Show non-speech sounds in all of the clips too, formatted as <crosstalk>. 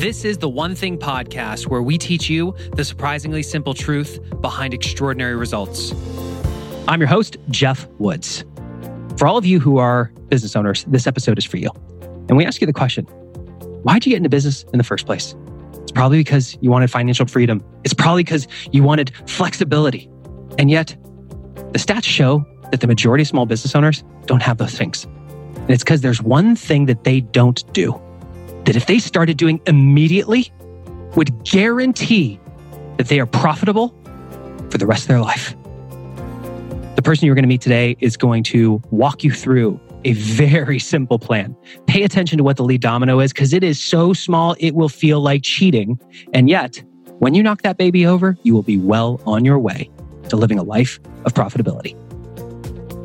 This is the One Thing podcast where we teach you the surprisingly simple truth behind extraordinary results. I'm your host, Geoff Woods. For all of you who are business owners, this episode is for you. And we ask you the question why'd you get into business in the first place? It's probably because you wanted financial freedom. It's probably because you wanted flexibility. And yet, the stats show that the majority of small business owners don't have those things. And it's because there's one thing that they don't do that if they started doing immediately would guarantee that they are profitable for the rest of their life. The person you're going to meet today is going to walk you through a very simple plan. Pay attention to what the lead domino is because it is so small, it will feel like cheating. And yet, when you knock that baby over, you will be well on your way to living a life of profitability.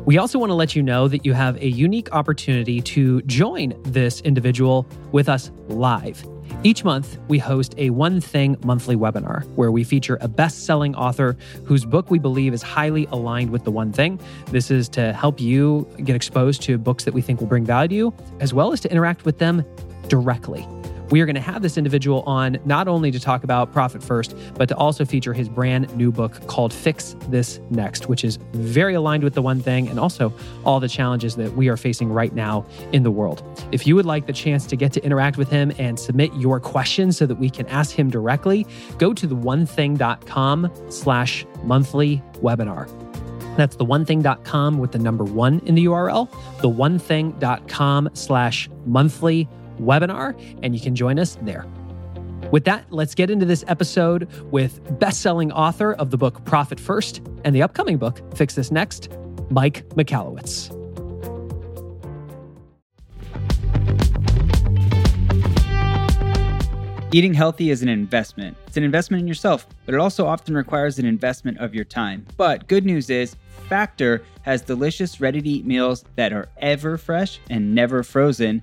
We also want to let you know that you have a unique opportunity to join this individual with us live. Each month, we host a One Thing monthly webinar where we feature a best selling author whose book we believe is highly aligned with the One Thing. This is to help you get exposed to books that we think will bring value as well as to interact with them directly we are going to have this individual on not only to talk about Profit First, but to also feature his brand new book called Fix This Next, which is very aligned with the one thing and also all the challenges that we are facing right now in the world. If you would like the chance to get to interact with him and submit your questions so that we can ask him directly, go to the onething.com slash monthly webinar. That's the onething.com with the number one in the URL, the onething.com slash monthly webinar, and you can join us there. With that, let's get into this episode with best-selling author of the book Profit First and the upcoming book Fix This Next, Mike Michalowicz. Eating healthy is an investment. It's an investment in yourself, but it also often requires an investment of your time. But good news is, Factor has delicious, ready to eat meals that are ever fresh and never frozen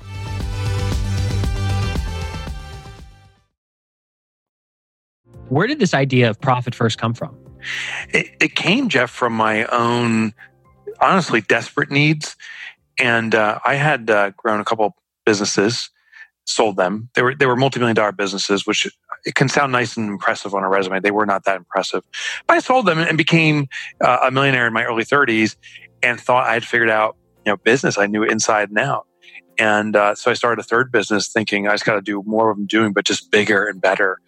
Where did this idea of profit first come from? It, it came, Geoff, from my own, honestly, desperate needs. And uh, I had uh, grown a couple businesses, sold them. They were they were multi million dollar businesses, which it can sound nice and impressive on a resume. They were not that impressive, but I sold them and became uh, a millionaire in my early 30s, and thought I had figured out you know business. I knew inside and out. And uh, so I started a third business thinking I just got to do more of them doing, but just bigger and better.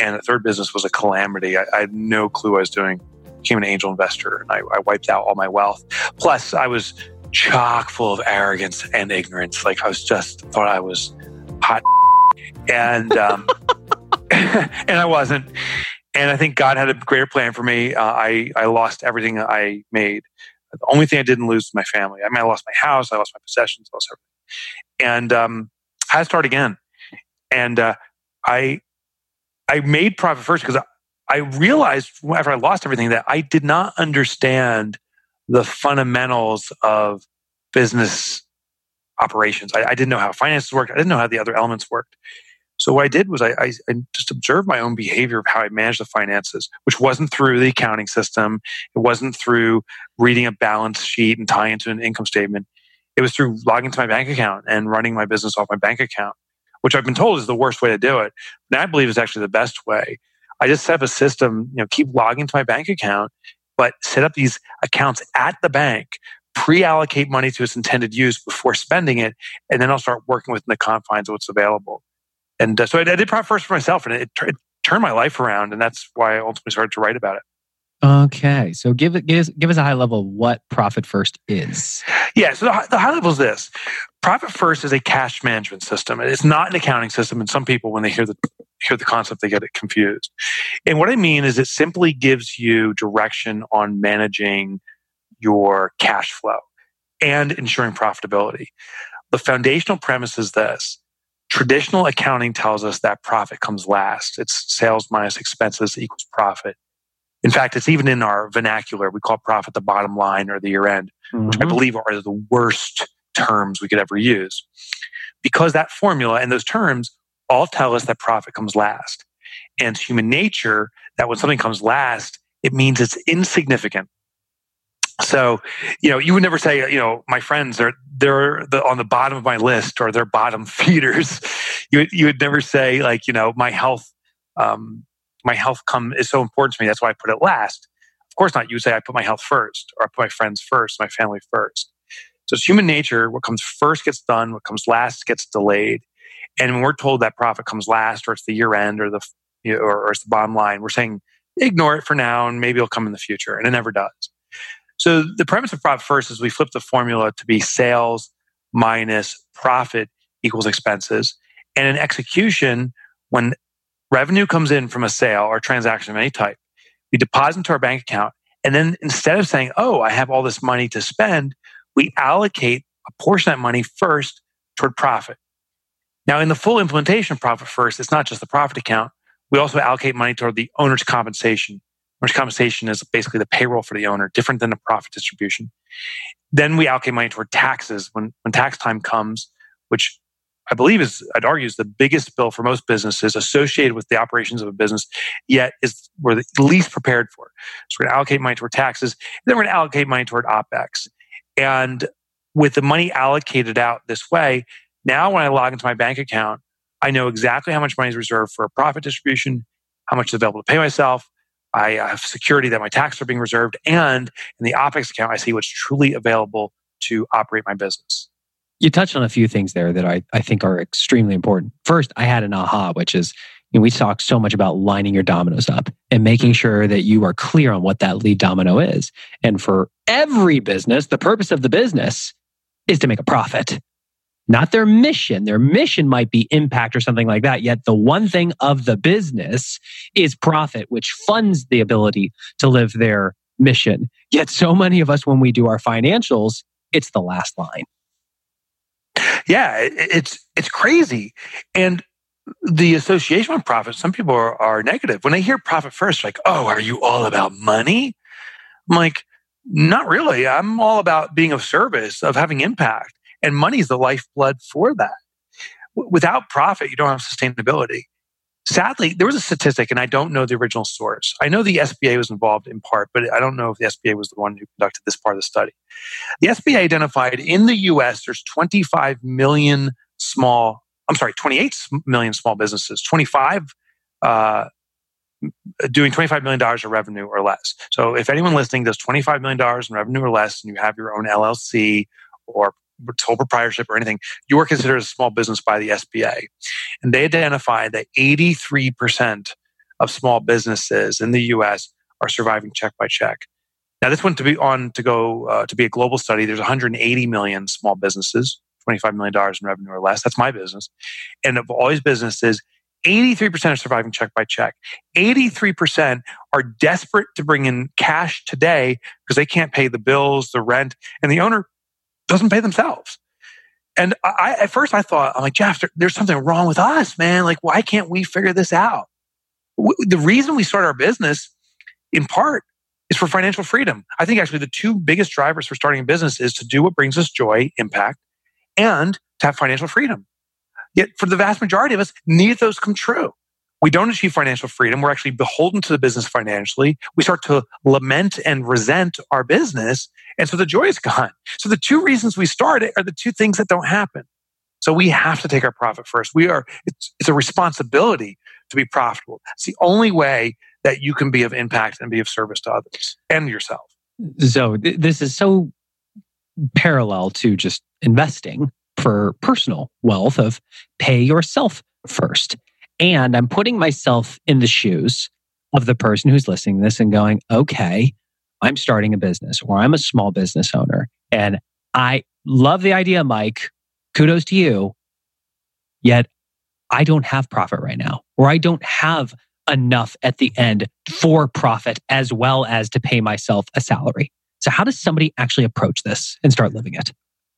And the third business was a calamity. I, I had no clue what I was doing. Became an angel investor and I, I wiped out all my wealth. Plus, I was chock full of arrogance and ignorance. Like I was just thought I was hot, and um, <laughs> and I wasn't. And I think God had a greater plan for me. Uh, I I lost everything I made. The only thing I didn't lose was my family. I mean, I lost my house, I lost my possessions, I lost everything and um, I had to start again. And uh, I I made profit first because I, I realized after I lost everything that I did not understand the fundamentals of business operations. I, I, didn't know how finances worked. I didn't know how the other elements worked. So what I did was I, I, I, just observed my own behavior of how I managed the finances, which wasn't through the accounting system. It wasn't through reading a balance sheet and tying into an income statement it was through logging to my bank account and running my business off my bank account, which I've been told is the worst way to do it. And I believe is actually the best way. I just set up a system, you know, keep logging to my bank account, but set up these accounts at the bank, pre-allocate money to its intended use before spending it, and then I'll start working within the confines of what's available. And uh, so I, I, did profit first for myself, and it, it, turned my life around, and that's why I ultimately started to write about it. Okay, so give it give us, give us a high level of what profit first is. Yeah, so the, the high level is this: profit first is a cash management system. It's not an accounting system, and some people, when they hear the hear the concept, they get it confused. And what I mean is, it simply gives you direction on managing your cash flow and ensuring profitability. The foundational premise is this traditional accounting tells us that profit comes last. It's sales minus expenses equals profit. In fact, it's even in our vernacular. We call profit the bottom line or the year end, mm-hmm. which I mm-hmm. believe are the worst terms we could ever use. Because that formula and those terms all tell us that profit comes last. And it's human nature, that when something comes last, it means it's insignificant. So, you know, you would never say, you know, my friends are they're the, on the bottom of my list or they're bottom <laughs> feeders. You would, you would never say like, you know, my health, um, my health come is so important to me. That's why I put it last. Of course not. You say I put my health first, or I put my friends first, my family first. So it's human nature. What comes first gets done. What comes last gets delayed. And when we're told that profit comes last, or it's the year end, or the you know, or, or it's the bottom line, we're saying ignore it for now, and maybe it'll come in the future, and it never does. So the premise of profit first is we flip the formula to be sales minus profit equals expenses. And in execution, when revenue comes in from a sale or transaction of any type, we deposit into our bank account. And then instead of saying, oh, I have all this money to spend, we allocate a portion of that money first toward profit. Now, in the full implementation of profit first, it's not just the profit account. We also allocate money toward the owner's compensation Owner's compensation is basically the payroll for the owner, different than the profit distribution. Then we allocate money toward taxes when, when tax time comes, which I believe is, I'd argue, is the biggest bill for most businesses associated with the operations of a business, yet is we're the least prepared for. So we're going to allocate money toward taxes, and then we're going to allocate money toward OPEX. And with the money allocated out this way, now when I log into my bank account, I know exactly how much money is reserved for a profit distribution, how much is available to pay myself, I have security that my taxes are being reserved. And in the OPEX account, I see what's truly available to operate my business. You touched on a few things there that I, I think are extremely important. First, I had an aha, which is you know, we talk so much about lining your dominoes up and making mm-hmm. sure that you are clear on what that lead domino is. And for every business, the purpose of the business is to make a profit not their mission. Their mission might be impact or something like that. Yet the one thing of the business is profit, which funds the ability to live their mission. Yet so many of us, when we do our financials, it's the last line. Yeah, it's it's crazy, and the association with profit. Some people are, are negative when they hear profit first. Like, oh, are you all about money? I'm like, not really. I'm all about being of service, of having impact. And money is the lifeblood for that. without profit, you don't have sustainability. Sadly, there was a statistic, and I don't know the original source. I know the SBA was involved in part, but I don't know if the SBA was the one who conducted this part of the study. The SBA identified in the US, there's 25 million small, I'm sorry, 28 million small businesses, 25 uh, doing $25 million of revenue or less. So if anyone listening does $25 million in revenue or less and you have your own LLC or sole proprietorship or anything, you are considered a small business by the SBA. And they identified that 83% of small businesses in the US are surviving check by check. Now, this went to be on to go uh, to be a global study. There's 180 million small businesses, $25 million in revenue or less. That's my business. And of all these businesses, 83% are surviving check by check. 83% are desperate to bring in cash today because they can't pay the bills, the rent, and the owner doesn't pay themselves. And I, at first I thought, I'm like, Geoff, there, there's something wrong with us, man. Like, why can't we figure this out? The reason we start our business in part is for financial freedom. I think actually the two biggest drivers for starting a business is to do what brings us joy, impact, and to have financial freedom. Yet for the vast majority of us, neither of those come true we don't achieve financial freedom. We're actually beholden to the business financially. We start to lament and resent our business. And so the joy is gone. So the two reasons we start it are the two things that don't happen. So we have to take our profit first. We are, it's, it's a responsibility to be profitable. It's the only way that you can be of impact and be of service to others and yourself. So th- this is so parallel to just investing for personal wealth of pay yourself first. And I'm putting myself in the shoes of the person who's listening to this and going, okay, I'm starting a business or I'm a small business owner and I love the idea, Mike. Kudos to you. Yet I don't have profit right now, or I don't have enough at the end for profit as well as to pay myself a salary. So, how does somebody actually approach this and start living it?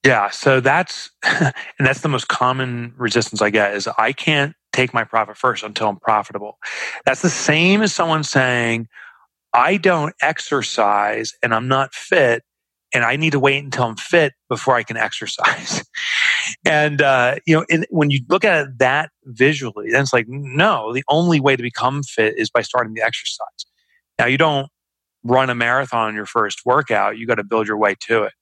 Yeah, so that's <laughs> and that's the most common resistance I get is I can't take my profit first until I'm profitable. That's the same as someone saying I don't exercise and I'm not fit and I need to wait until I'm fit before I can exercise. <laughs> and uh, you know, in, when you look at it that visually, then it's like, no, the only way to become fit is by starting the exercise. Now, you don't run a marathon on your first workout; you got to build your way to it.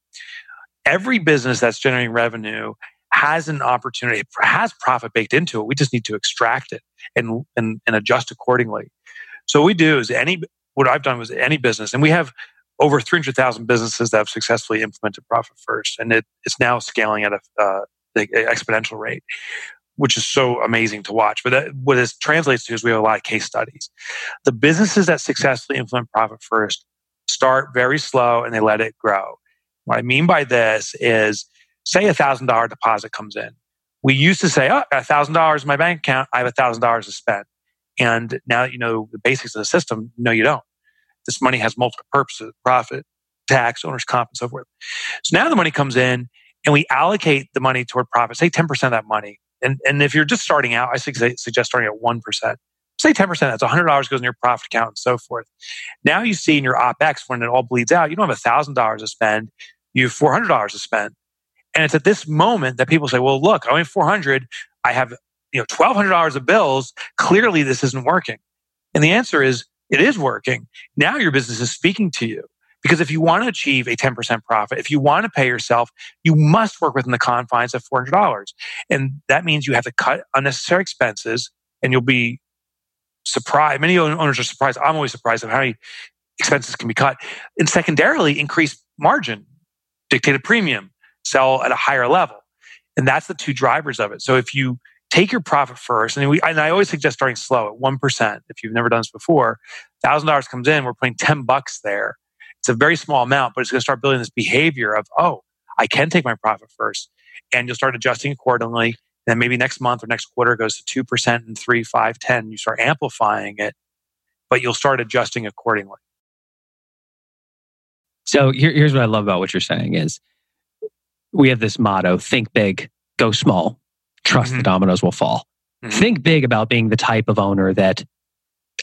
Every business that's generating revenue has an opportunity, has profit baked into it. We just need to extract it and and, and adjust accordingly. So what we do is any what I've done was any business, and we have over 300,000 businesses that have successfully implemented Profit First, and it, it's now scaling at a uh, exponential rate, which is so amazing to watch. But that, what this translates to is we have a lot of case studies. The businesses that successfully implement Profit First start very slow and they let it grow. What I mean by this is, say a thousand dollar deposit comes in. We used to say, "Oh, a thousand dollars in my bank account. I have a thousand dollars to spend." And now that you know the basics of the system, no, you don't this money has multiple purposes profit, tax, owner's comp, and so forth. So now the money comes in and we allocate the money toward profit, say 10% of that money. And, and if you're just starting out, I suggest starting at 1%. Say 10%, that's $100 goes in your profit account and so forth. Now you see in your OPEX when it all bleeds out, you don't have $1,000 to spend, you have $400 to spend. And it's at this moment that people say, well, look, I only have 400. I have you know $1,200 of bills. Clearly this isn't working. And the answer is it is working. Now your business is speaking to you. Because if you want to achieve a 10% profit, if you want to pay yourself, you must work within the confines of $400. And that means you have to cut unnecessary expenses and you'll be surprised. Many owners are surprised. I'm always surprised at how many expenses can be cut. And secondarily, increase margin, dictated premium, sell at a higher level. And that's the two drivers of it. So if you take your profit first. And, we, and I always suggest starting slow at 1%. If you've never done this before, $1,000 comes in, we're putting 10 bucks there. It's a very small amount, but it's going to start building this behavior of, oh, I can take my profit first. And you'll start adjusting accordingly. Then maybe next month or next quarter goes to 2% and 3, 5, 10. You start amplifying it, but you'll start adjusting accordingly. So here, here's what I love about what you're saying is we have this motto, think big, go small trust mm-hmm. the dominoes will fall. Mm-hmm. Think big about being the type of owner that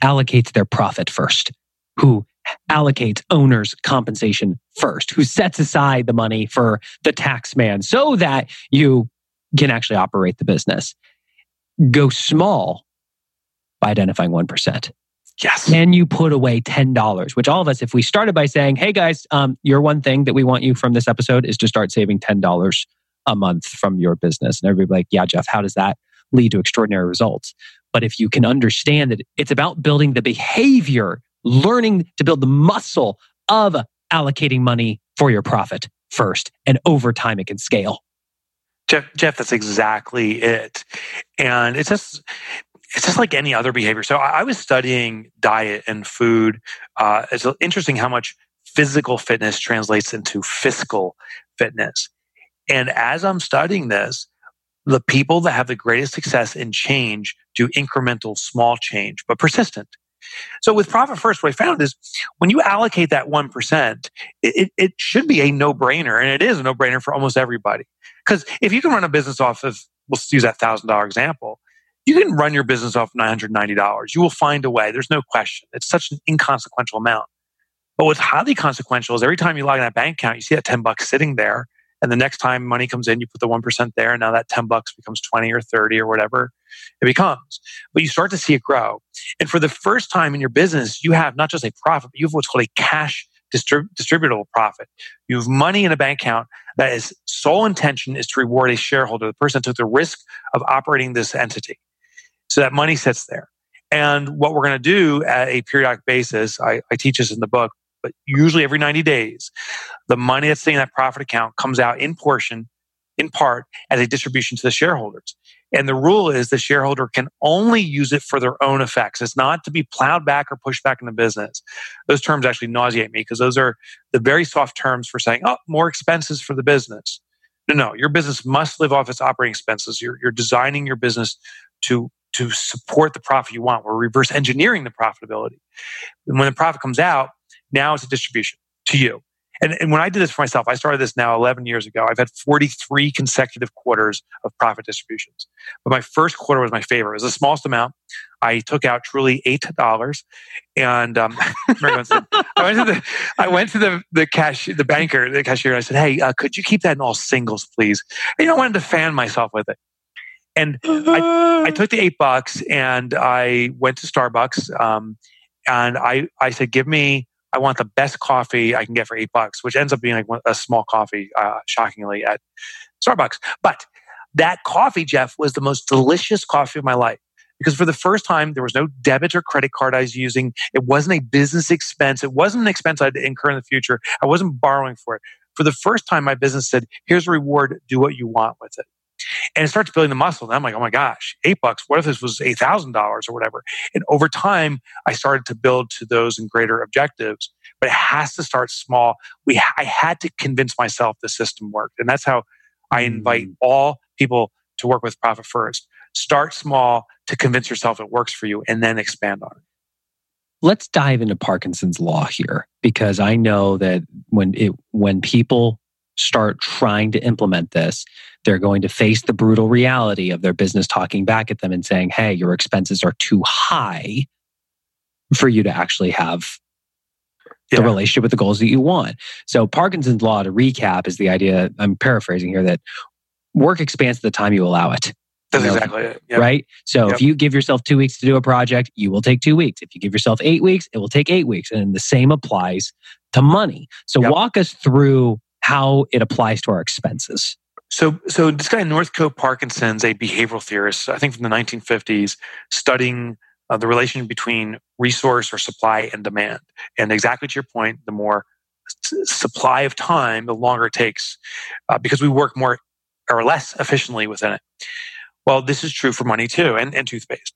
allocates their profit first, who allocates owners compensation first, who sets aside the money for the tax man so that you can actually operate the business. Go small by identifying 1%. Yes. Can you put away $10? Which all of us, if we started by saying, hey guys, um, your one thing that we want you from this episode is to start saving $10 a month from your business. And everybody like, yeah, Geoff, how does that lead to extraordinary results? But if you can understand that it's about building the behavior, learning to build the muscle of allocating money for your profit first, and over time it can scale. Geoff, Geoff, that's exactly it. And it's just, it's just like any other behavior. So I, was studying diet and food. Uh, it's interesting how much physical fitness translates into fiscal fitness. And as I'm studying this, the people that have the greatest success in change do incremental small change, but persistent. So with profit first, what I found is when you allocate that 1%, it, it should be a no brainer. And it is a no brainer for almost everybody. Because if you can run a business off of, we'll use that $1,000 example, you can run your business off $990. You will find a way. There's no question. It's such an inconsequential amount. But what's highly consequential is every time you log in that bank account, you see that 10 bucks sitting there and the next time money comes in, you put the 1% there. And now that 10 bucks becomes 20 or 30 or whatever it becomes. But you start to see it grow. And for the first time in your business, you have not just a profit, but you have what's called a cash distrib- distributable profit. You have money in a bank account that is sole intention is to reward a shareholder, the person that took the risk of operating this entity. So that money sits there. And what we're going to do at a periodic basis, I, I teach this in the book, but usually every 90 days, the money that's sitting in that profit account comes out in portion, in part, as a distribution to the shareholders. And the rule is the shareholder can only use it for their own effects. It's not to be plowed back or pushed back in the business. Those terms actually nauseate me because those are the very soft terms for saying, oh, more expenses for the business. No, no, your business must live off its operating expenses. You're, you're designing your business to, to support the profit you want. We're reverse engineering the profitability. And when the profit comes out, now it's a distribution to you. And, and when I did this for myself, I started this now 11 years ago. I've had 43 consecutive quarters of profit distributions. But my first quarter was my favorite. It was the smallest amount. I took out truly eight dollars, and um, <laughs> I went to the I went to the the cash the banker the cashier. And I said, "Hey, uh, could you keep that in all singles, please?" And, you know, I wanted to fan myself with it. And I, I took the eight bucks and I went to Starbucks. Um, and I I said, "Give me." I want the best coffee I can get for eight bucks, which ends up being like a small coffee, uh, shockingly, at Starbucks. But that coffee, Geoff, was the most delicious coffee of my life because for the first time, there was no debit or credit card I was using. It wasn't a business expense. It wasn't an expense I'd incur in the future. I wasn't borrowing for it. For the first time, my business said, here's a reward. Do what you want with it. And it starts building the muscle. And I'm like, oh my gosh, eight bucks. What if this was $8,000 or whatever? And over time, I started to build to those and greater objectives. But it has to start small. We, I had to convince myself the system worked. And that's how I invite mm. all people to work with Profit First. Start small to convince yourself it works for you and then expand on it. Let's dive into Parkinson's law here because I know that when it when people start trying to implement this, they're going to face the brutal reality of their business talking back at them and saying, hey, your expenses are too high for you to actually have the yeah. relationship with the goals that you want. So, Parkinson's law, to recap, is the idea I'm paraphrasing here that work expands the time you allow it. That's you know, exactly it. Yep. Right. So yep. if you give yourself two weeks to do a project, you will take two weeks. If you give yourself eight weeks, it will take eight weeks. And the same applies to money. So yep. walk us through how it applies to our expenses. So, so this guy Northcote Parkinson's a behavioral theorist, I think from the 1950s, studying uh, the relation between resource or supply and demand. And exactly to your point, the more supply of time, the longer it takes uh, because we work more or less efficiently within it. Well, this is true for money too, and, and toothpaste.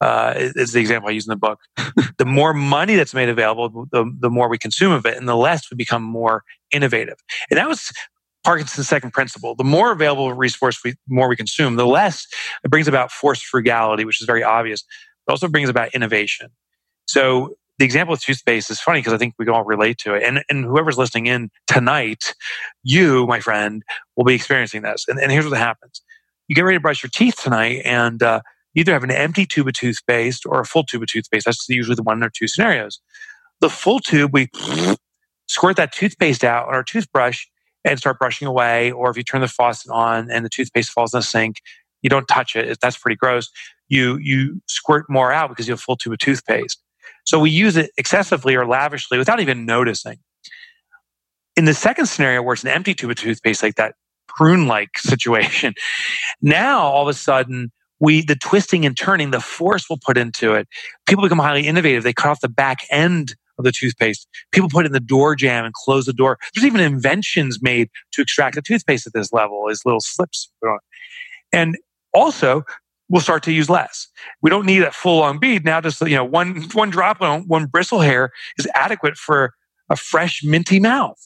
Uh, is the example I use in the book. <laughs> the more money that's made available, the, the more we consume of it, and the less we become more innovative. And that was Parkinson's second principle. The more available resource we more we consume, the less it brings about forced frugality, which is very obvious, but also brings about innovation. So the example of toothpaste is funny because I think we can all relate to it. And, and whoever's listening in tonight, you, my friend, will be experiencing this. And, and here's what happens. You get ready to brush your teeth tonight and uh, either have an empty tube of toothpaste or a full tube of toothpaste. That's usually the one or two scenarios. The full tube, we <sniffs> squirt that toothpaste out on our toothbrush and start brushing away. Or if you turn the faucet on and the toothpaste falls in the sink, you don't touch it. That's pretty gross. You, you squirt more out because you have a full tube of toothpaste. So we use it excessively or lavishly without even noticing. In the second scenario where it's an empty tube of toothpaste, like that prune like <laughs> situation, now all of a sudden we the twisting and turning, the force we'll put into it, people become highly innovative. They cut off the back end of the toothpaste. People put in the door jamb and close the door. There's even inventions made to extract the toothpaste at this level, as little slips. And also, we'll start to use less. We don't need a full long bead now. Just you know, one one drop, on one bristle hair is adequate for a fresh, minty mouth.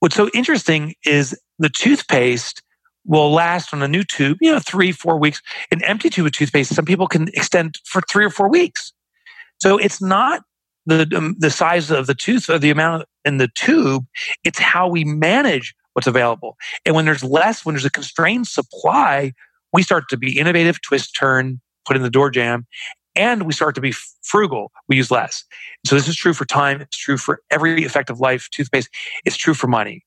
What's so interesting is the toothpaste will last on a new tube, you know, three, four weeks. An empty tube of toothpaste, some people can extend for three or four weeks. So it's not the um, the size of the tooth or the amount in the tube. It's how we manage what's available. And when there's less, when there's a constrained supply, we start to be innovative, twist, turn, put in the door jamb, and we start to be frugal. We use less. So this is true for time. It's true for every effective life toothpaste. It's true for money.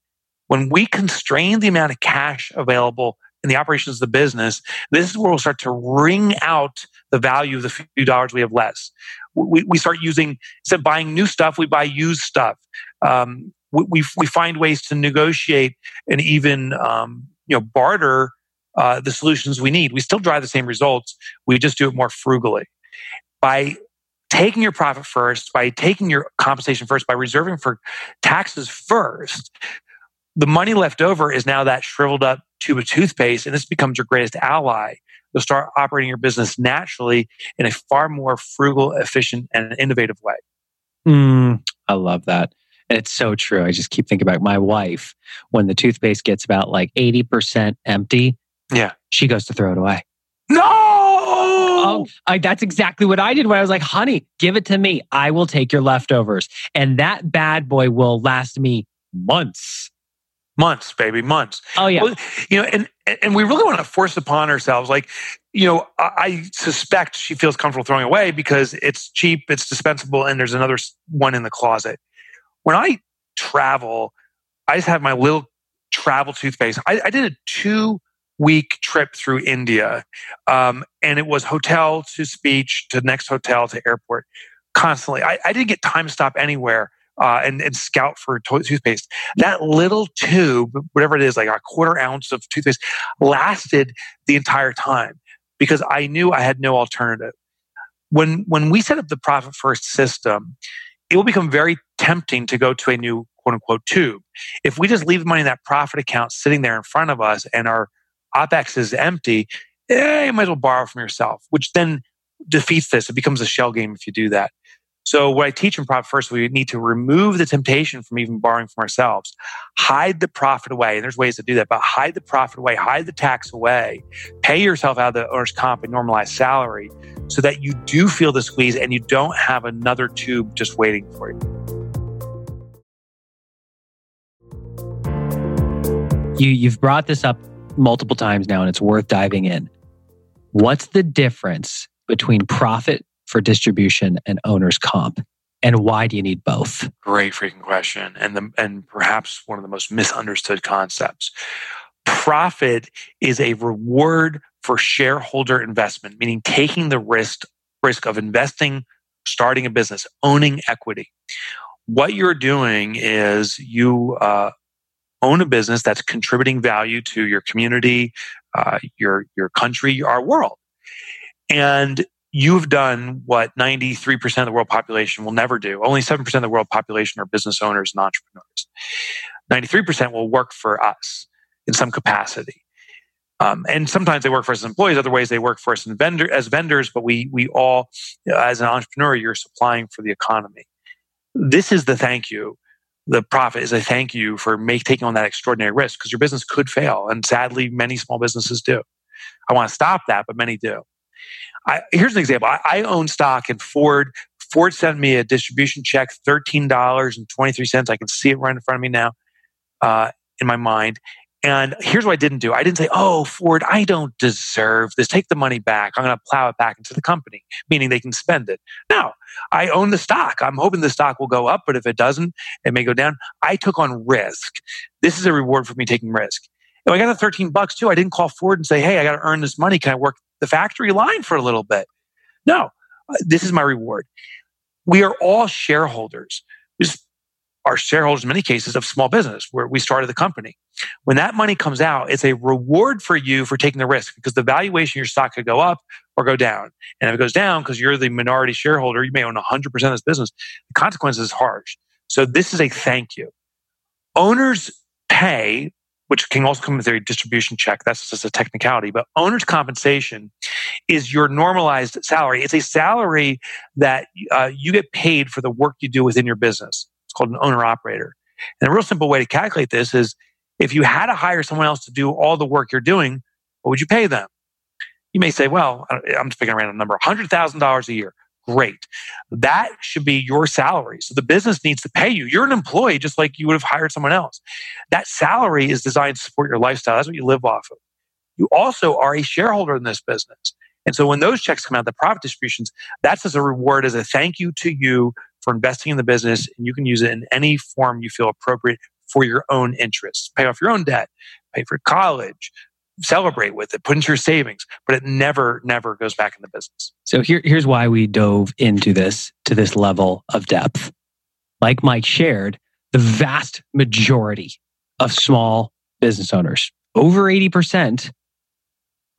When we constrain the amount of cash available in the operations of the business, this is where we'll start to wring out the value of the few dollars we have less. We, we start using, instead of buying new stuff, we buy used stuff. Um, we, we, find ways to negotiate and even um, you know barter uh, the solutions we need. We still drive the same results. We just do it more frugally. By taking your profit first, by taking your compensation first, by reserving for taxes first, the money left over is now that shriveled up tube of toothpaste, and this becomes your greatest ally you'll start operating your business naturally in a far more frugal, efficient, and innovative way. Mm, I love that. And it's so true. I just keep thinking about my wife when the toothpaste gets about like 80% empty. Yeah. She goes to throw it away. No! Oh, I, that's exactly what I did when I was like, honey, give it to me. I will take your leftovers. And that bad boy will last me months. Months, baby, months. Oh, yeah. Well, you know, and and we really want to force upon ourselves, like, you know, I, I suspect she feels comfortable throwing away because it's cheap, it's dispensable, and there's another one in the closet. When I travel, I just have my little travel toothpaste. I, I did a two week trip through India, um, and it was hotel to speech to next hotel to airport constantly. I, I didn't get time to stop anywhere uh, and, and scout for to- toothpaste. That little tube, whatever it is, like a quarter ounce of toothpaste, lasted the entire time because I knew I had no alternative. When when we set up the profit first system, it will become very tempting to go to a new quote unquote tube. If we just leave the money in that profit account sitting there in front of us and our OPEX is empty, eh, you might as well borrow from yourself, which then defeats this. It becomes a shell game if you do that. So what I teach in Profit First, we need to remove the temptation from even borrowing from ourselves, hide the profit away. And there's ways to do that, but hide the profit away, hide the tax away, pay yourself out of the owner's comp and normalized salary so that you do feel the squeeze and you don't have another tube just waiting for you. You, you've brought this up multiple times now, and it's worth diving in. What's the difference between profit for distribution and owner's comp? And why do you need both? Great freaking question. And the, and perhaps one of the most misunderstood concepts. Profit is a reward for shareholder investment, meaning taking the risk, risk of investing, starting a business, owning equity. What you're doing is you uh, own a business that's contributing value to your community, uh, your your country, our world, and you've done what 93% of the world population will never do. Only 7% of the world population are business owners and entrepreneurs. 93% will work for us in some capacity. Um, and sometimes they work for us as employees. Other ways they work for us vendor, as vendors. But we we all, as an entrepreneur, you're supplying for the economy. This is the thank you. The profit is a thank you for make, taking on that extraordinary risk because your business could fail, and sadly, many small businesses do. I want to stop that, but many do. I, here's an example. I, I own stock in Ford. Ford sent me a distribution check, thirteen dollars and twenty three cents. I can see it right in front of me now, uh, in my mind. And here's what I didn't do. I didn't say, "Oh, Ford, I don't deserve this. Take the money back. I'm going to plow it back into the company, meaning they can spend it." No, I own the stock. I'm hoping the stock will go up, but if it doesn't, it may go down. I took on risk. This is a reward for me taking risk. And I got the 13 bucks too. I didn't call Ford and say, "Hey, I got to earn this money. Can I work the factory line for a little bit?" No, uh, this is my reward. We are all shareholders. We are shareholders in many cases of small business where we started the company. When that money comes out, it's a reward for you for taking the risk because the valuation of your stock could go up or go down. And if it goes down because you're the minority shareholder, you may own 100% of this business. The consequence is harsh. So this is a thank you. Owners pay, which can also come with a distribution check. That's just a technicality. But owner's compensation is your normalized salary. It's a salary that uh, you get paid for the work you do within your business. It's called an owner operator. And a real simple way to calculate this is if you had to hire someone else to do all the work you're doing, what would you pay them? You may say, well, I'm just picking a random number, $100,000 a year. Great. That should be your salary. So the business needs to pay you. You're an employee just like you would have hired someone else. That salary is designed to support your lifestyle. That's what you live off of. You also are a shareholder in this business. And so when those checks come out, the profit distributions, that's as a reward, as a thank you to you for investing in the business. And you can use it in any form you feel appropriate for your own interests. Pay off your own debt, pay for college, celebrate with it, put into your savings, but it never, never goes back in the business. So here, here's why we dove into this to this level of depth. Like Mike shared, the vast majority of small business owners, over 80%,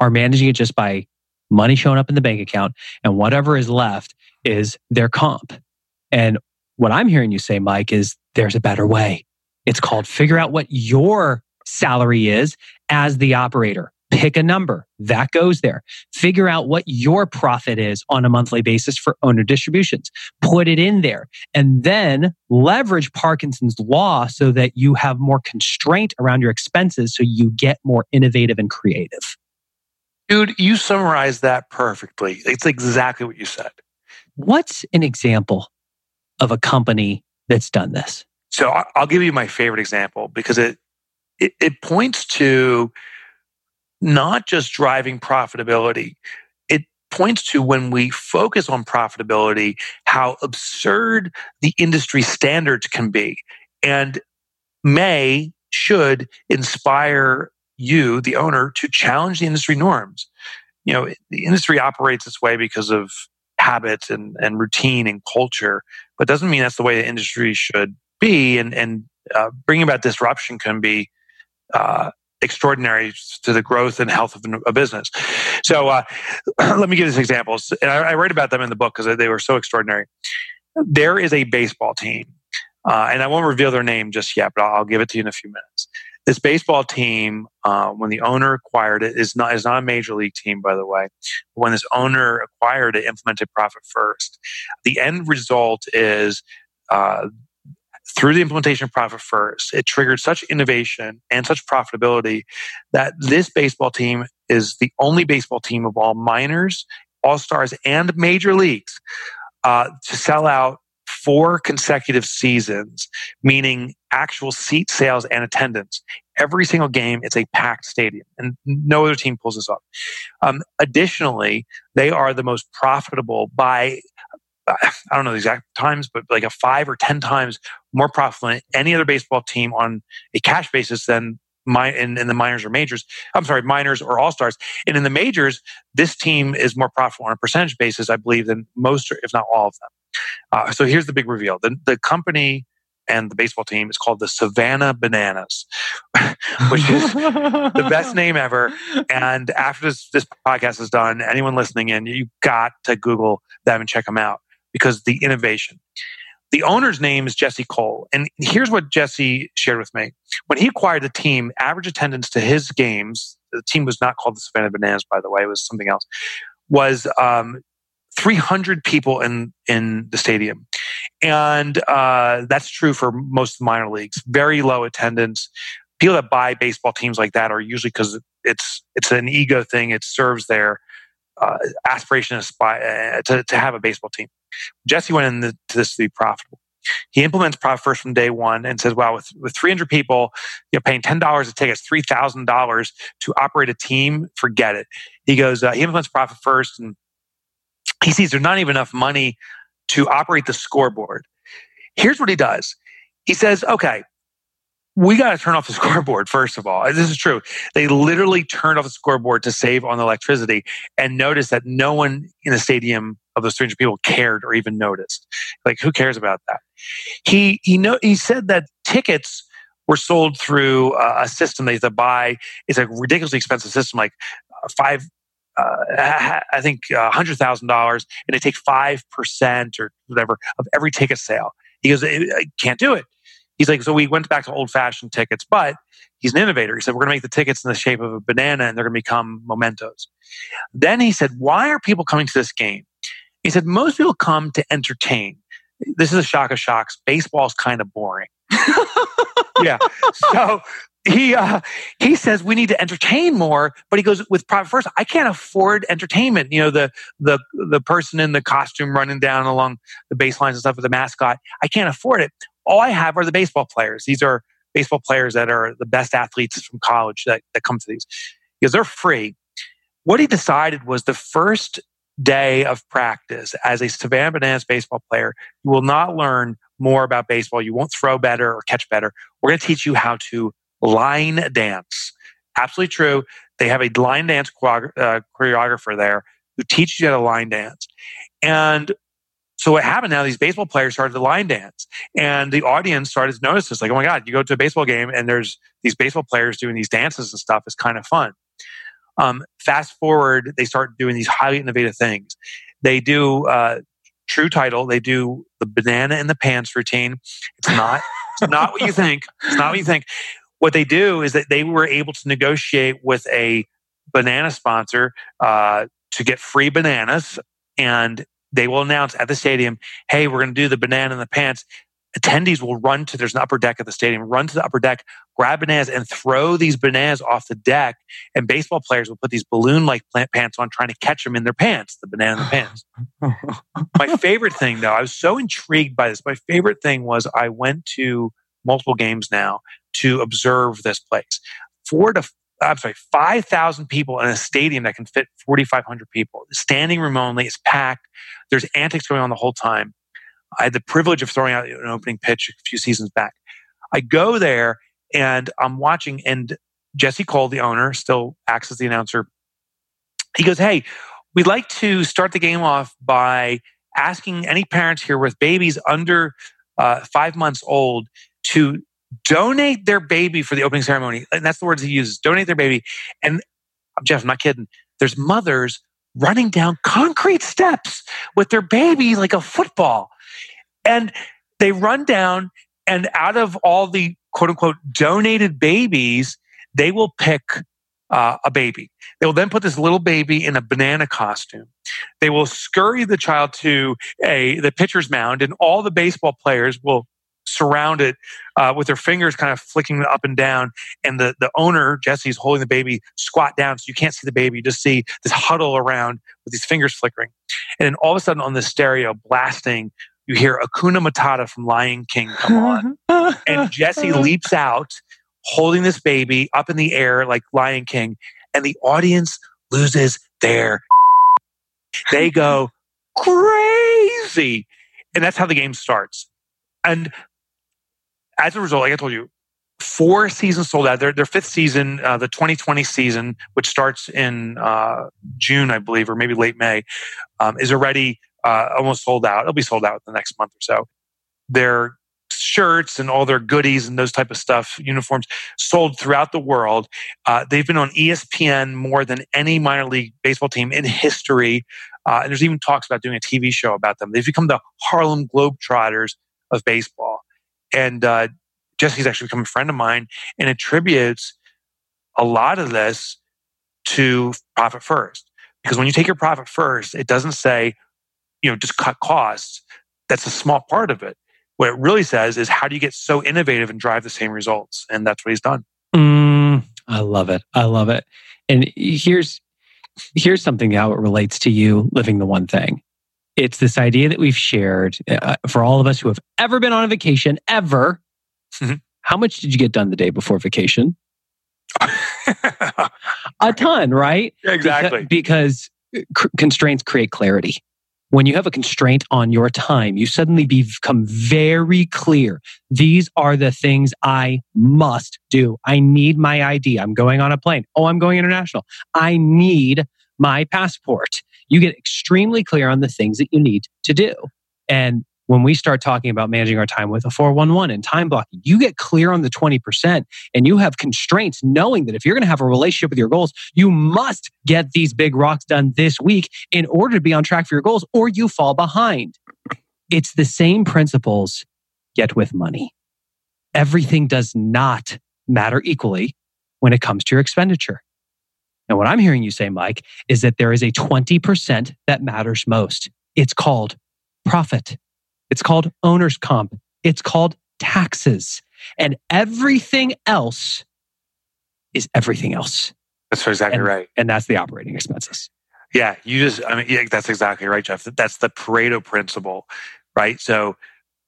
are managing it just by money showing up in the bank account and whatever is left is their comp. And what I'm hearing you say, Mike, is there's a better way. It's called figure out what your salary is as the operator. Pick a number that goes there. Figure out what your profit is on a monthly basis for owner distributions. Put it in there and then leverage Parkinson's law so that you have more constraint around your expenses so you get more innovative and creative. Dude, you summarized that perfectly. It's exactly what you said. What's an example of a company that's done this? So I'll give you my favorite example because it, it, it points to not just driving profitability. It points to when we focus on profitability, how absurd the industry standards can be and may, should inspire you, the owner, to challenge the industry norms. You know, the industry operates this way because of habits and, and routine and culture, but doesn't mean that's the way the industry should be. And, and uh, bringing about disruption can be uh, extraordinary to the growth and health of a business. So uh, <clears throat> let me give you some examples. And I, I, write about them in the book because they were so extraordinary. There is a baseball team, uh, and I won't reveal their name just yet, but I'll, I'll, give it to you in a few minutes. This baseball team, uh, when the owner acquired it, is not is not a major league team, by the way. When this owner acquired it, implemented profit first. The end result is uh, through the implementation of Profit First, it triggered such innovation and such profitability that this baseball team is the only baseball team of all minors, all stars, and major leagues uh, to sell out four consecutive seasons, meaning actual seat sales and attendance. Every single game, it's a packed stadium, and no other team pulls this off. Um, additionally, they are the most profitable by I don't know the exact times, but like a five or 10 times more profitable than any other baseball team on a cash basis than my in, in the minors or majors. I'm sorry, minors or all stars. And in the majors, this team is more profitable on a percentage basis, I believe, than most, if not all of them. Uh, so here's the big reveal: the, the company and the baseball team is called the Savannah Bananas, <laughs> which is the best <laughs> name ever. And after this, this podcast is done, anyone listening in, you got to Google them and check them out because the innovation. The owner's name is Jesse Cole. And here's what Jesse shared with me. When he acquired the team, average attendance to his games, the team was not called the Savannah Bananas, by the way, it was something else, was um, 300 people in, in the stadium. And uh, that's true for most minor leagues. Very low attendance. People that buy baseball teams like that are usually because it's it's an ego thing. It serves their uh, aspiration to, uh, to, to have a baseball team. Jesse went into this to be profitable. He implements profit first from day one and says, "Wow, with, with 300 people, you know, paying ten dollars a ticket, three thousand dollars to operate a team. Forget it." He goes, uh, he implements profit first, and he sees there's not even enough money to operate the scoreboard. Here's what he does. He says, "Okay, we got to turn off the <laughs> scoreboard first of all this is true they literally turned off the scoreboard to save on the electricity and noticed that no one in the stadium of those 300 people cared or even noticed like who cares about that he he know he said that tickets were sold through uh, a system they have to buy it's a ridiculously expensive system like uh, five uh, I think uh, hundred thousand dollars, and they take five percent or whatever of every ticket sale. He goes, I can't do it. He's like, so we went back to old fashioned tickets, but he's an innovator. He said, we're going to make the tickets in the shape of a banana and they're going to become mementos. Then he said, why are people coming to this game? He said, most people come to entertain. This is a shock of shocks. Baseball's kind of boring. <laughs> yeah. So he uh, he says we need to entertain more, but he goes with profit first. I can't afford entertainment. You know the the the person in the costume running down along the baselines and stuff with the mascot. I can't afford it all I have are the baseball players. These are baseball players that are the best athletes from college that, that come to these because they're free. What he decided was the first day of practice as a Savannah Bananas baseball player, you will not learn more about baseball. You won't throw better or catch better. We're going to teach you how to line dance. Absolutely true. They have a line dance uh, choreographer there who teaches you how to line dance. And so what happened now, these baseball players started to line dance and the audience started to notice this like, oh my God, you go to a baseball game and there's these baseball players doing these dances and stuff. It's kind of fun. Um, fast forward, they start doing these highly innovative things. They do, uh, true title. They do the banana in the pants routine. It's not, it's not what you think. It's not what you think. What they do is that they were able to negotiate with a banana sponsor uh, to get free bananas. And they will announce at the stadium, hey, we're going to do the banana in the pants. Attendees will run to, there's an upper deck at the stadium, run to the upper deck, grab bananas and throw these bananas off the deck. And baseball players will put these balloon like pants on, trying to catch them in their pants, the banana in the pants. <laughs> my favorite thing, though, I was so intrigued by this. My favorite thing was I went to multiple games now to observe this place. Four to I'm sorry, 5,000 people in a stadium that can fit 4,500 people. Standing room only, it's packed. There's antics going on the whole time. I had the privilege of throwing out an opening pitch a few seasons back. I go there and I'm watching, and Jesse Cole, the owner, still acts as the announcer. He goes, Hey, we'd like to start the game off by asking any parents here with babies under uh, five months old to donate their baby for the opening ceremony. And that's the words he uses donate their baby. And Geoff, I'm not kidding. There's mothers running down concrete steps with their baby like a football. And they run down, and out of all the quote unquote donated babies, they will pick uh, a baby. They will then put this little baby in a banana costume. They will scurry the child to a the pitcher's mound, and all the baseball players will surround it uh, with their fingers kind of flicking up and down. And the, the owner, Jesse's holding the baby squat down so you can't see the baby. You just see this huddle around with these fingers flickering. And then all of a sudden on the stereo blasting, you hear Hakuna Matata from Lion King come on. <laughs> and Jesse leaps out holding this baby up in the air like Lion King. And the audience loses their. <laughs> They go crazy. And that's how the game starts. And as a result, like I told you, four seasons sold out. Their, their fifth season, uh, the 2020 season, which starts in uh, June, I believe, or maybe late May, um, is already uh, almost sold out. It'll be sold out in the next month or so. Their shirts and all their goodies and those type of stuff, uniforms, sold throughout the world. Uh, they've been on ESPN more than any minor league baseball team in history. Uh, and there's even talks about doing a TV show about them. They've become the Harlem Globetrotters of baseball. And uh, Jesse's actually become a friend of mine and attributes a lot of this to profit first. Because when you take your profit first, it doesn't say, you know, just cut costs. That's a small part of it. What it really says is how do you get so innovative and drive the same results? And that's what he's done. Mm, I love it. I love it. And here's here's something how it relates to you living the one thing. It's this idea that we've shared uh, for all of us who have ever been on a vacation, ever. Mm-hmm. How much did you get done the day before vacation? a ton, right? <laughs> exactly. Because, because uh, constraints create clarity. When you have a constraint on your time, you suddenly become very clear. These are the things I must do. I need my ID. I'm going on a plane. Oh, I'm going international. I need my passport you get extremely clear on the things that you need to do. And when we start talking about managing our time with a 411 and time blocking, you get clear on the 20% and you have constraints knowing that if you're going to have a relationship with your goals, you must get these big rocks done this week in order to be on track for your goals or you fall behind. It's the same principles, yet with money. Everything does not matter equally when it comes to your expenditure. Now, what I'm hearing you say, Mike, is that there is a 20% that matters most. It's called profit. It's called owner's comp. It's called taxes. And everything else is everything else. That's exactly and, right. And that's the operating expenses. Yeah, you just, I mean, yeah, that's exactly right, Geoff. That's the Pareto principle, right? So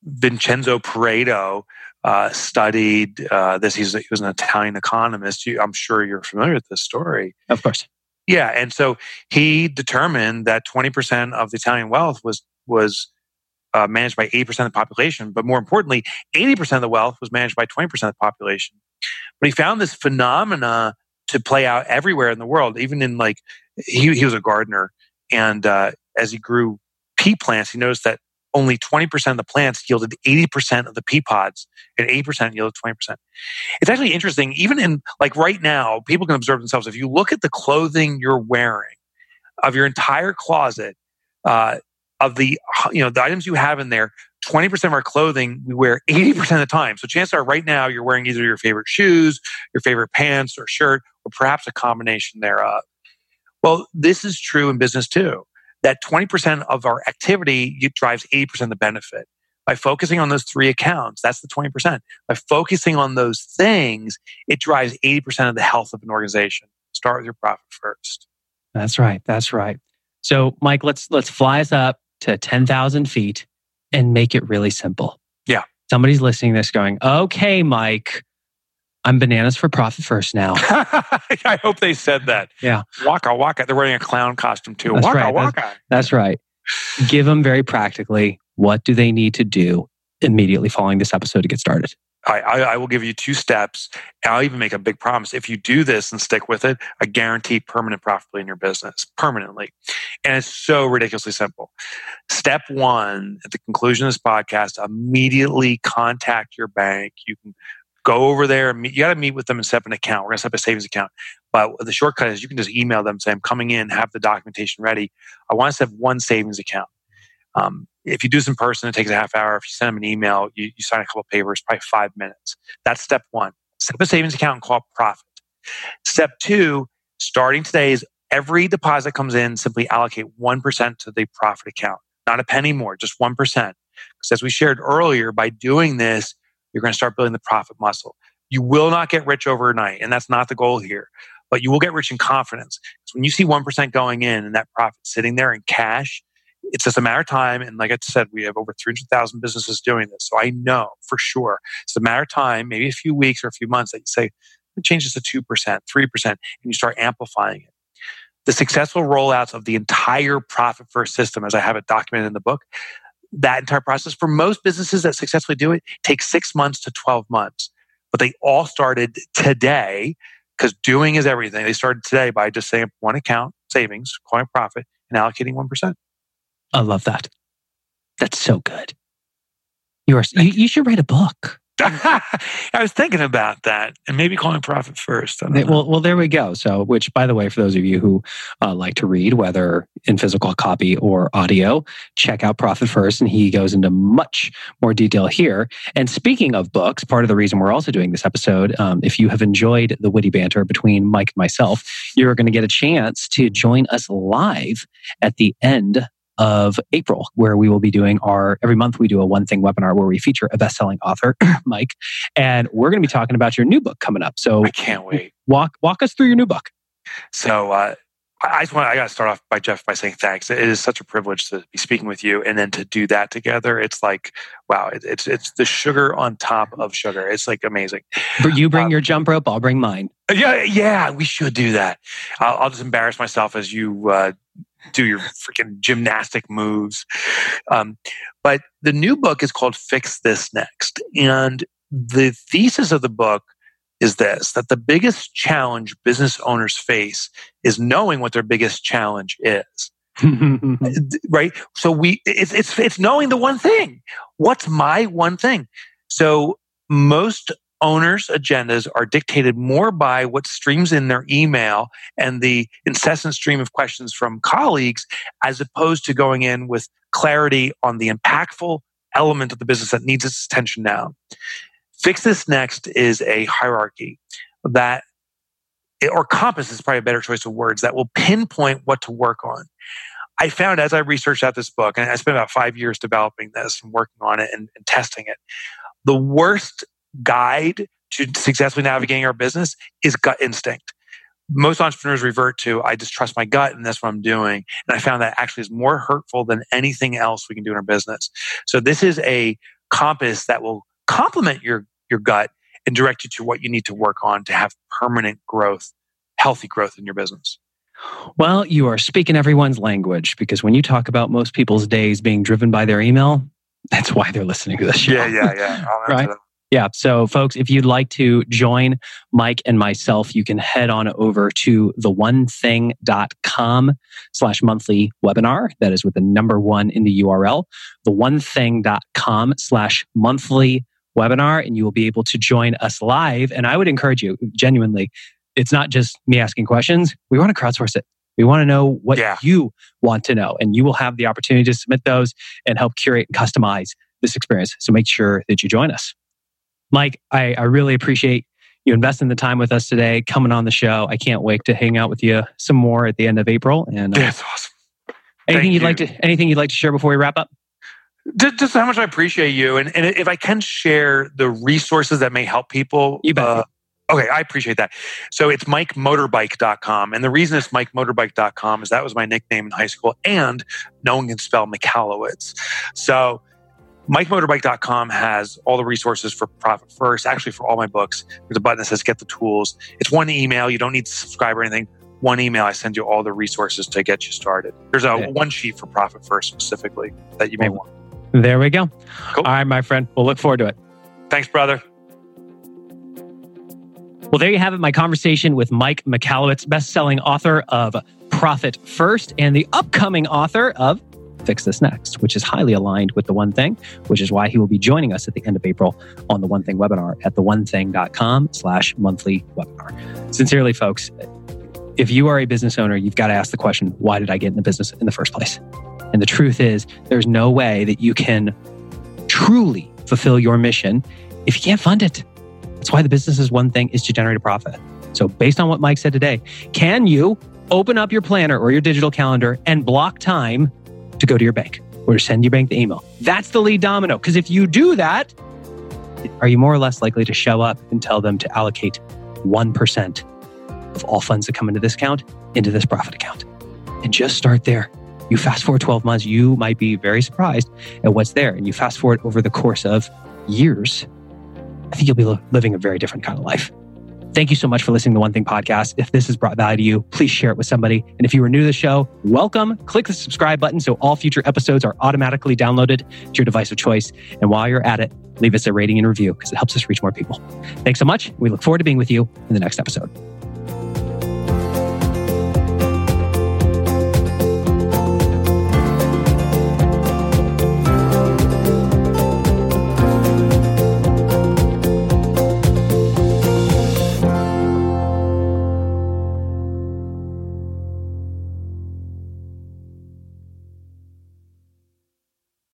Vincenzo Pareto uh, studied uh, this. He's, he was an Italian economist. You, I'm sure you're familiar with this story. Of course. Yeah, and so he determined that 20% of the Italian wealth was was uh, managed by 80% of the population, but more importantly, 80% of the wealth was managed by 20% of the population. But he found this phenomena to play out everywhere in the world, even in like he, he was a gardener, and uh, as he grew pea plants, he noticed that only 20% of the plants yielded 80% of the pea pods and 80% yielded 20%. It's actually interesting, even in like right now, people can observe themselves. If you look at the clothing you're wearing of your entire closet, uh, of the, you know, the items you have in there, 20% of our clothing we wear 80% of the time. So chances are right now you're wearing either your favorite shoes, your favorite pants or shirt, or perhaps a combination thereof. Well, this is true in business too. That 20% of our activity drives 80% of the benefit. By focusing on those three accounts, that's the 20%. By focusing on those things, it drives 80% of the health of an organization. Start with your profit first. That's right. That's right. So, Mike, let's let's fly us up to 10,000 feet and make it really simple. Yeah. Somebody's listening to this going, okay, Mike, I'm bananas for profit first now. <laughs> I hope they said that. Yeah. Waka waka. They're wearing a clown costume too. That's waka right. waka. That's, that's right. Give them very practically what do they need to do immediately following this episode to get started? I, I, I, will give you two steps. And I'll even make a big promise. If you do this and stick with it, I guarantee permanent profitability in your business permanently. And it's so ridiculously simple. Step one, at the conclusion of this podcast, immediately contact your bank. You can go over there. Meet, you got to meet with them and set up an account. We're going to set up a savings account. But the shortcut is you can just email them, say, I'm coming in, have the documentation ready. I want to set one savings account. Um, if you do this in person, it takes a half hour. If you send them an email, you, you sign a couple papers, probably five minutes. That's step one. Set up a savings account and call profit. Step two, starting today is every deposit comes in, simply allocate 1% to the profit account, not a penny more, just 1%. Because as we shared earlier, by doing this, you're going to start building the profit muscle. You will not get rich overnight, and that's not the goal here, but you will get rich in confidence. Because when you see 1% going in and that profit sitting there in cash, it's just a matter of time. And like I said, we have over 300,000 businesses doing this. So I know for sure it's a matter of time, maybe a few weeks or a few months that you say, change this to 2%, 3%, and you start amplifying it. The successful rollouts of the entire profit first system, as I have it documented in the book, that entire process for most businesses that successfully do it takes six months to 12 months. But they all started today because doing is everything. They started today by just saying one account, savings, calling profit, and allocating 1%. I love that. That's so good. You are. You, you should write a book. <laughs> I was thinking about that and maybe calling profit first. Well, well, there we go. So, which, by the way, for those of you who uh, like to read, whether in physical copy or audio, check out Profit First, and he goes into much more detail here. And speaking of books, part of the reason we're also doing this episode, um, if you have enjoyed the witty banter between Mike and myself, you're going to get a chance to join us live at the end of April, where we will be doing our every month we do a one thing webinar where we feature a best selling author, <clears throat> Mike, and we're going to be talking about your new book coming up. So I can't wait. Walk walk us through your new book. So uh, I just want I got to start off by Geoff by saying thanks. It is such a privilege to be speaking with you, and then to do that together. It's like wow, it, it's it's the sugar on top of sugar. It's like amazing. You bring um, your jump rope, I'll bring mine. Yeah, yeah, we should do that. I'll, I'll just embarrass myself as you uh, do your freaking gymnastic moves. Um, but the new book is called Fix This Next. And the thesis of the book is this that the biggest challenge business owners face is knowing what their biggest challenge is. <laughs> right? So we it's, it's it's knowing the one thing. What's my one thing? So most owners' agendas are dictated more by what streams in their email and the incessant stream of questions from colleagues, as opposed to going in with clarity on the impactful element of the business that needs its attention now. Fix This Next is a hierarchy that, or compass is probably a better choice of words, that will pinpoint what to work on. I found as I researched out this book, and I spent about five years developing this and working on it and, and testing it, the worst guide to successfully navigating our business is gut instinct. Most entrepreneurs revert to, I just trust my gut and that's what I'm doing. And I found that actually is more hurtful than anything else we can do in our business. So this is a compass that will complement your, your gut and direct you to what you need to work on to have permanent growth, healthy growth in your business. Well, you are speaking everyone's language because when you talk about most people's days being driven by their email, that's why they're listening to this show. Yeah, yeah, yeah. <laughs> right. Yeah. So, folks, if you'd like to join Mike and myself, you can head on over to theonething.com slash monthly webinar. That is with the number one in the URL, theonething.com slash monthly webinar, and you will be able to join us live. And I would encourage you, genuinely, it's not just me asking questions. We want to crowdsource it. We want to know what yeah. you want to know, and you will have the opportunity to submit those and help curate and customize this experience. So make sure that you join us. Mike, I, I really appreciate you investing the time with us today, coming on the show. I can't wait to hang out with you some more at the end of April. And uh, that's awesome. Anything Thank you'd you. like to anything you'd like to share before we wrap up? Just, just how much I appreciate you, and, and if I can share the resources that may help people, you bet. Uh, okay, I appreciate that. So it's MikeMotorbike.com, and the reason it's MikeMotorbike.com is that was my nickname in high school, and no one can spell Michalowicz. So MikeMotorbike.com has all the resources for Profit First, actually for all my books. There's a button that says Get the Tools. It's one email. You don't need to subscribe or anything. One email, I send you all the resources to get you started. There's a one sheet for Profit First specifically that you may want. There we go. Cool. All right, my friend. We'll look forward to it. Thanks, brother. Well, there you have it. My conversation with Mike Michalowicz, best-selling author of Profit First and the upcoming author of Fix This Next, which is highly aligned with The One Thing, which is why he will be joining us at the end of April on the One Thing webinar at theonething.com slash monthly webinar. Sincerely, folks, if you are a business owner, you've got to ask the question, why did I get in the business in the first place? And the truth is, there's no way that you can truly fulfill your mission if you can't fund it. That's why the business is one thing is to generate a profit. So, based on what Mike said today, can you open up your planner or your digital calendar and block time to go to your bank or to send your bank the email? That's the lead domino. Because if you do that, are you more or less likely to show up and tell them to allocate 1% of all funds that come into this account into this profit account? And just start there. You fast forward 12 months, you might be very surprised at what's there. And you fast forward over the course of years, I think you'll be living a very different kind of life. Thank you so much for listening to the One Thing Podcast. If this has brought value to you, please share it with somebody. And if you are new to the show, welcome. Click the subscribe button so all future episodes are automatically downloaded to your device of choice. And while you're at it, leave us a rating and review because it helps us reach more people. Thanks so much. We look forward to being with you in the next episode.